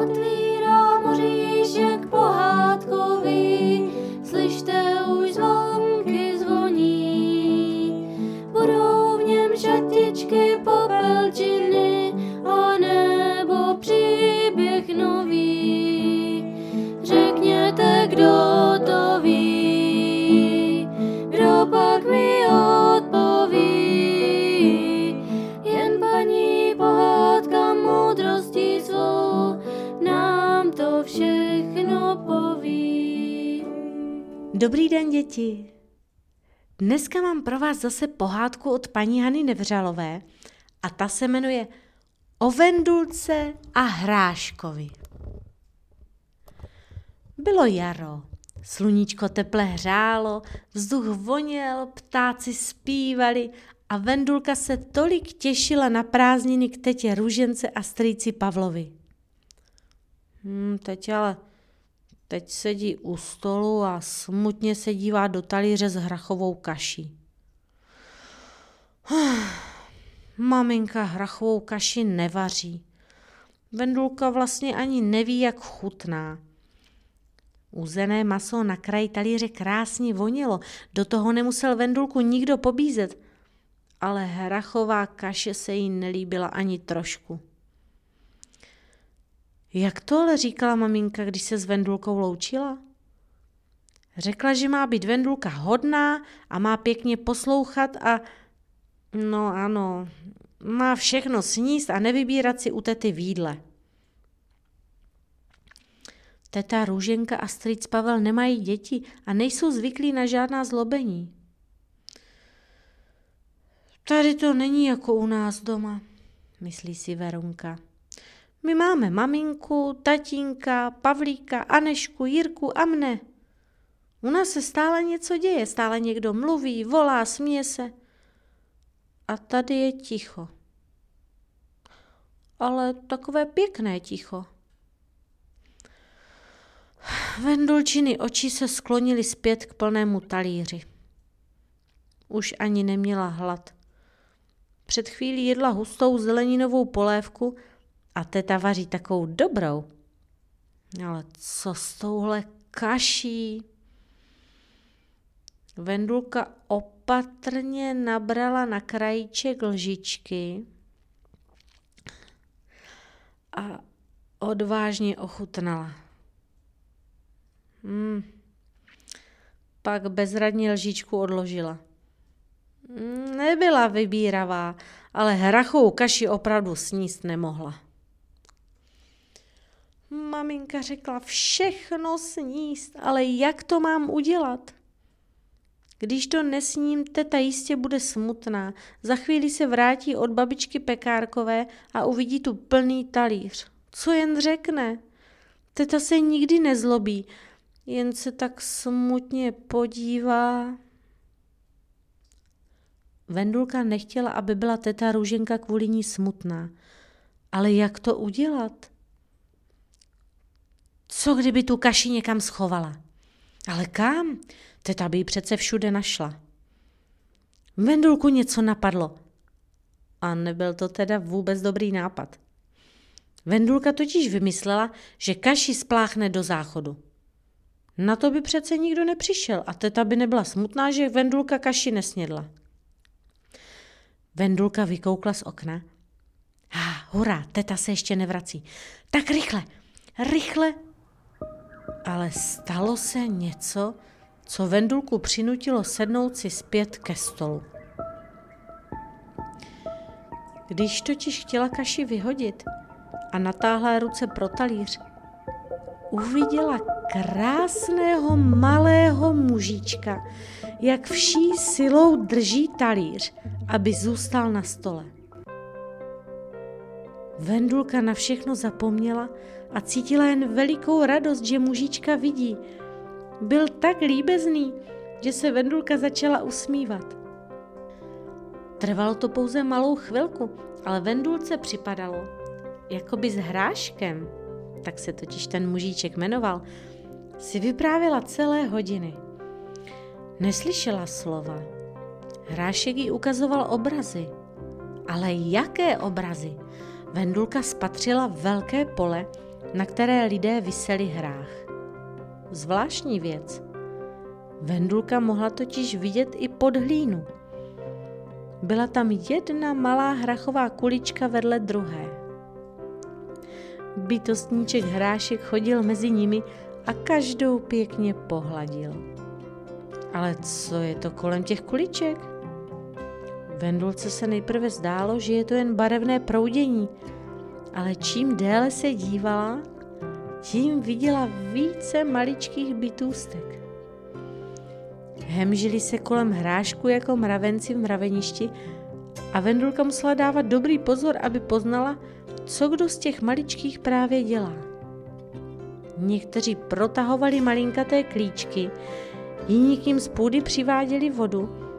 Gott. Dobrý den, děti. Dneska mám pro vás zase pohádku od paní Hany Nevřalové a ta se jmenuje O Vendulce a Hráškovi. Bylo jaro, sluníčko teple hřálo, vzduch voněl, ptáci zpívali a Vendulka se tolik těšila na prázdniny k tetě Růžence a strýci Pavlovi. Hmm, teď ale Teď sedí u stolu a smutně se dívá do talíře s hrachovou kaší. Maminka hrachovou kaši nevaří. Vendulka vlastně ani neví, jak chutná. Uzené maso na kraji talíře krásně vonilo, do toho nemusel Vendulku nikdo pobízet, ale hrachová kaše se jí nelíbila ani trošku. Jak to ale říkala maminka, když se s Vendulkou loučila? Řekla, že má být Vendulka hodná a má pěkně poslouchat a... No ano, má všechno sníst a nevybírat si u tety výdle. Teta Růženka a strýc Pavel nemají děti a nejsou zvyklí na žádná zlobení. Tady to není jako u nás doma, myslí si Verunka. My máme maminku, tatínka, Pavlíka, Anešku, Jirku a mne. U nás se stále něco děje, stále někdo mluví, volá, směje se. A tady je ticho. Ale takové pěkné ticho. Vendulčiny oči se sklonily zpět k plnému talíři. Už ani neměla hlad. Před chvílí jedla hustou zeleninovou polévku a teta vaří takovou dobrou. Ale co s touhle kaší? Vendulka opatrně nabrala na krajíček lžičky a odvážně ochutnala. Hmm. Pak bezradně lžičku odložila. Hmm, nebyla vybíravá, ale hrachovou kaši opravdu sníst nemohla. Maminka řekla všechno sníst, ale jak to mám udělat? Když to nesním, teta jistě bude smutná. Za chvíli se vrátí od babičky pekárkové a uvidí tu plný talíř. Co jen řekne? Teta se nikdy nezlobí, jen se tak smutně podívá. Vendulka nechtěla, aby byla teta Růženka kvůli ní smutná. Ale jak to udělat? Co kdyby tu kaši někam schovala? Ale kam? Teta by ji přece všude našla. Vendulku něco napadlo. A nebyl to teda vůbec dobrý nápad. Vendulka totiž vymyslela, že kaši spláchne do záchodu. Na to by přece nikdo nepřišel a teta by nebyla smutná, že Vendulka kaši nesnědla. Vendulka vykoukla z okna. Ah, hurá, teta se ještě nevrací. Tak rychle, rychle ale stalo se něco, co Vendulku přinutilo sednout si zpět ke stolu. Když totiž chtěla kaši vyhodit a natáhla ruce pro talíř, uviděla krásného malého mužička, jak vší silou drží talíř, aby zůstal na stole. Vendulka na všechno zapomněla a cítila jen velikou radost, že mužička vidí. Byl tak líbezný, že se Vendulka začala usmívat. Trvalo to pouze malou chvilku, ale Vendulce připadalo, jako by s hráškem, tak se totiž ten mužíček jmenoval, si vyprávěla celé hodiny. Neslyšela slova. Hrášek jí ukazoval obrazy. Ale jaké obrazy? Vendulka spatřila velké pole, na které lidé vyseli hrách. Zvláštní věc. Vendulka mohla totiž vidět i pod hlínu. Byla tam jedna malá hrachová kulička vedle druhé. Bytostníček hrášek chodil mezi nimi a každou pěkně pohladil. Ale co je to kolem těch kuliček? Vendulce se nejprve zdálo, že je to jen barevné proudění, ale čím déle se dívala, tím viděla více maličkých bytůstek. Hemžili se kolem hrášku jako mravenci v mraveništi a Vendulka musela dávat dobrý pozor, aby poznala, co kdo z těch maličkých právě dělá. Někteří protahovali malinkaté klíčky, jiní k ním z půdy přiváděli vodu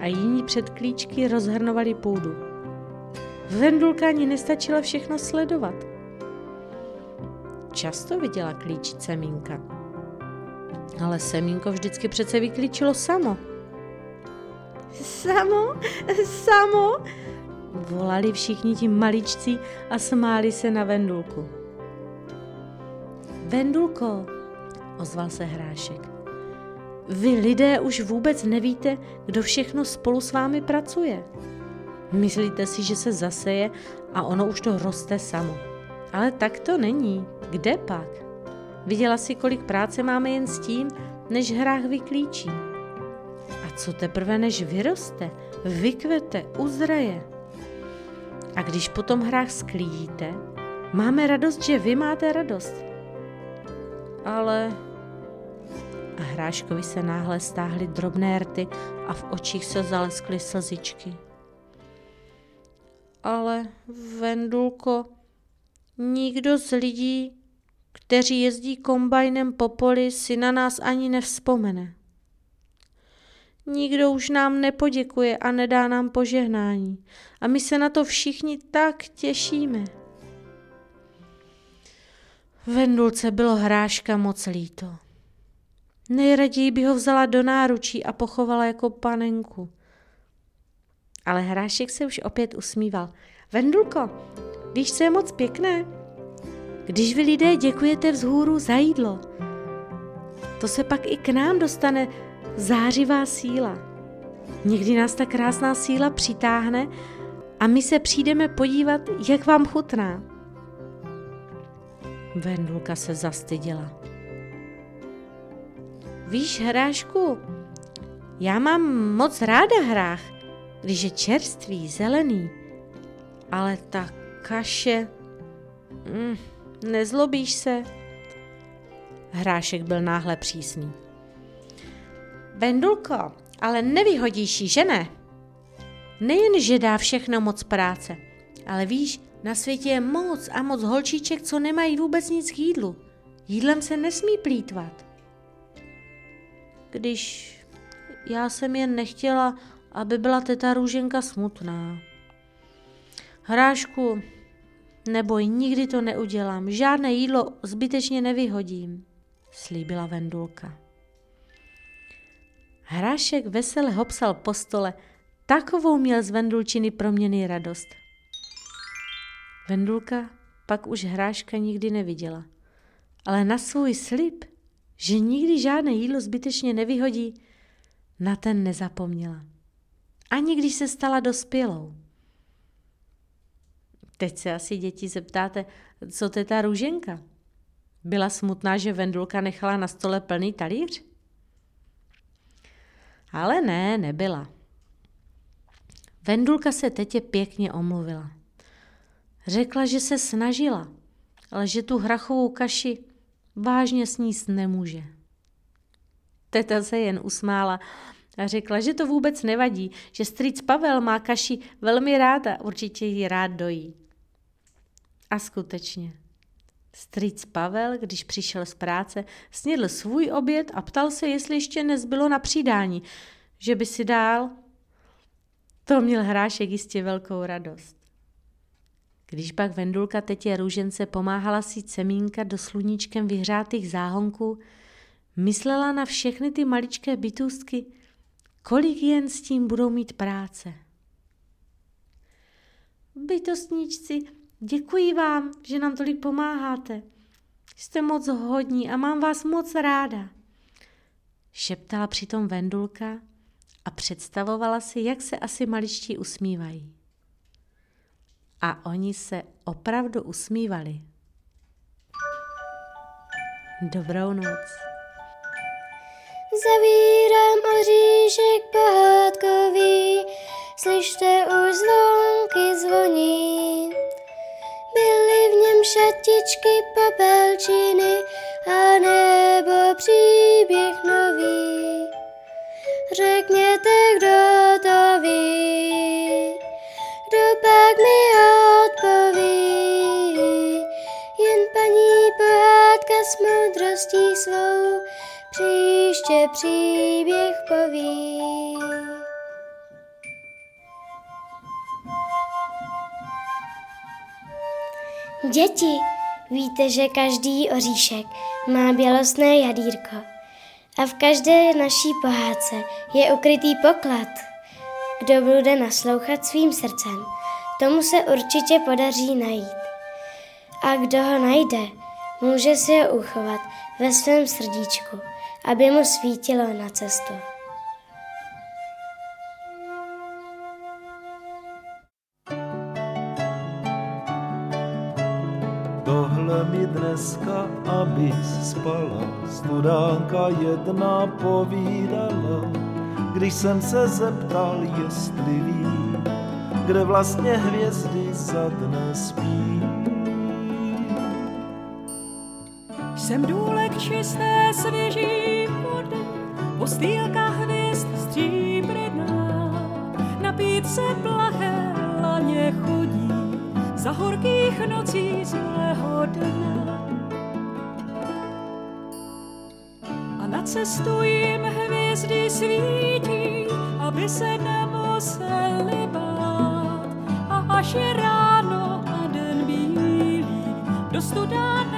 a jiní před klíčky rozhrnovali půdu. Vendulka ani nestačila všechno sledovat. Často viděla klíčit semínka. Ale semínko vždycky přece vyklíčilo samo. Samo? Samo? Volali všichni ti maličci a smáli se na Vendulku. Vendulko, ozval se Hrášek. Vy lidé už vůbec nevíte, kdo všechno spolu s vámi pracuje. Myslíte si, že se zaseje a ono už to roste samo. Ale tak to není. Kde pak? Viděla si, kolik práce máme jen s tím, než hrách vyklíčí. A co teprve, než vyroste, vykvete, uzraje. A když potom hrách sklídíte, máme radost, že vy máte radost. Ale a hráškovi se náhle stáhly drobné rty a v očích se zaleskly slzičky. Ale, Vendulko, nikdo z lidí, kteří jezdí kombajnem po poli, si na nás ani nevzpomene. Nikdo už nám nepoděkuje a nedá nám požehnání. A my se na to všichni tak těšíme. Vendulce bylo hráška moc líto. Nejraději by ho vzala do náručí a pochovala jako panenku. Ale hrášek se už opět usmíval. Vendulko, víš, co je moc pěkné? Když vy lidé děkujete vzhůru za jídlo, to se pak i k nám dostane zářivá síla. Někdy nás ta krásná síla přitáhne a my se přijdeme podívat, jak vám chutná. Vendulka se zastyděla. Víš, hrášku, já mám moc ráda hrách, když je čerstvý, zelený, ale ta kaše... Mm, nezlobíš se? Hrášek byl náhle přísný. Vendulko, ale nevyhodíš ji, že ne? Nejen, že dá všechno moc práce, ale víš, na světě je moc a moc holčiček, co nemají vůbec nic k jídlu. Jídlem se nesmí plítvat když já jsem jen nechtěla, aby byla teta Růženka smutná. Hrášku, neboj, nikdy to neudělám, žádné jídlo zbytečně nevyhodím, slíbila Vendulka. Hrášek vesele hopsal po stole, takovou měl z Vendulčiny proměny radost. Vendulka pak už hráška nikdy neviděla, ale na svůj slib že nikdy žádné jídlo zbytečně nevyhodí, na ten nezapomněla. Ani když se stala dospělou. Teď se asi děti zeptáte, co to je ta růženka? Byla smutná, že Vendulka nechala na stole plný talíř? Ale ne, nebyla. Vendulka se tetě pěkně omluvila. Řekla, že se snažila, ale že tu hrachovou kaši vážně sníst nemůže. Teta se jen usmála a řekla, že to vůbec nevadí, že strýc Pavel má kaši velmi rád a určitě ji rád dojí. A skutečně. Strýc Pavel, když přišel z práce, snědl svůj oběd a ptal se, jestli ještě nezbylo na přidání, že by si dál. To měl hrášek jistě velkou radost. Když pak Vendulka tetě růžence pomáhala si semínka do sluníčkem vyhřátých záhonků, myslela na všechny ty maličké bytůstky, kolik jen s tím budou mít práce. Bytostníčci, děkuji vám, že nám tolik pomáháte. Jste moc hodní a mám vás moc ráda. Šeptala přitom Vendulka a představovala si, jak se asi maličtí usmívají. A oni se opravdu usmívali. Dobrou noc. Zavírám oříšek pohádkový, slyšte už zvonky zvoní. Byly v něm šatičky, popelčiny a nebo příběh nový. Řekněte, kdo moudrostí svou příště příběh poví. Děti, víte, že každý oříšek má bělostné jadírko a v každé naší pohádce je ukrytý poklad. Kdo bude naslouchat svým srdcem, tomu se určitě podaří najít. A kdo ho najde, může si ho uchovat ve svém srdíčku, aby mu svítilo na cestu. Tohle mi dneska, abys spala, studánka jedna povídala, když jsem se zeptal, jestli ví, kde vlastně hvězdy za dne spí. Jsem důlek čisté svěží vody, postýlka hvězd stříbrná, napít se plahé laně chodí, za horkých nocí zlého dne. A na cestu jim hvězdy svítí, aby se nemuseli bát. A až je ráno a den bílý, do studánek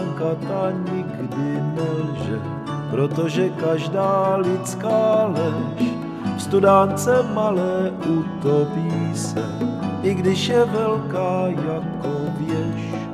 studánka ta nikdy nelže, protože každá lidská lež v studánce malé utopí se, i když je velká jako věž.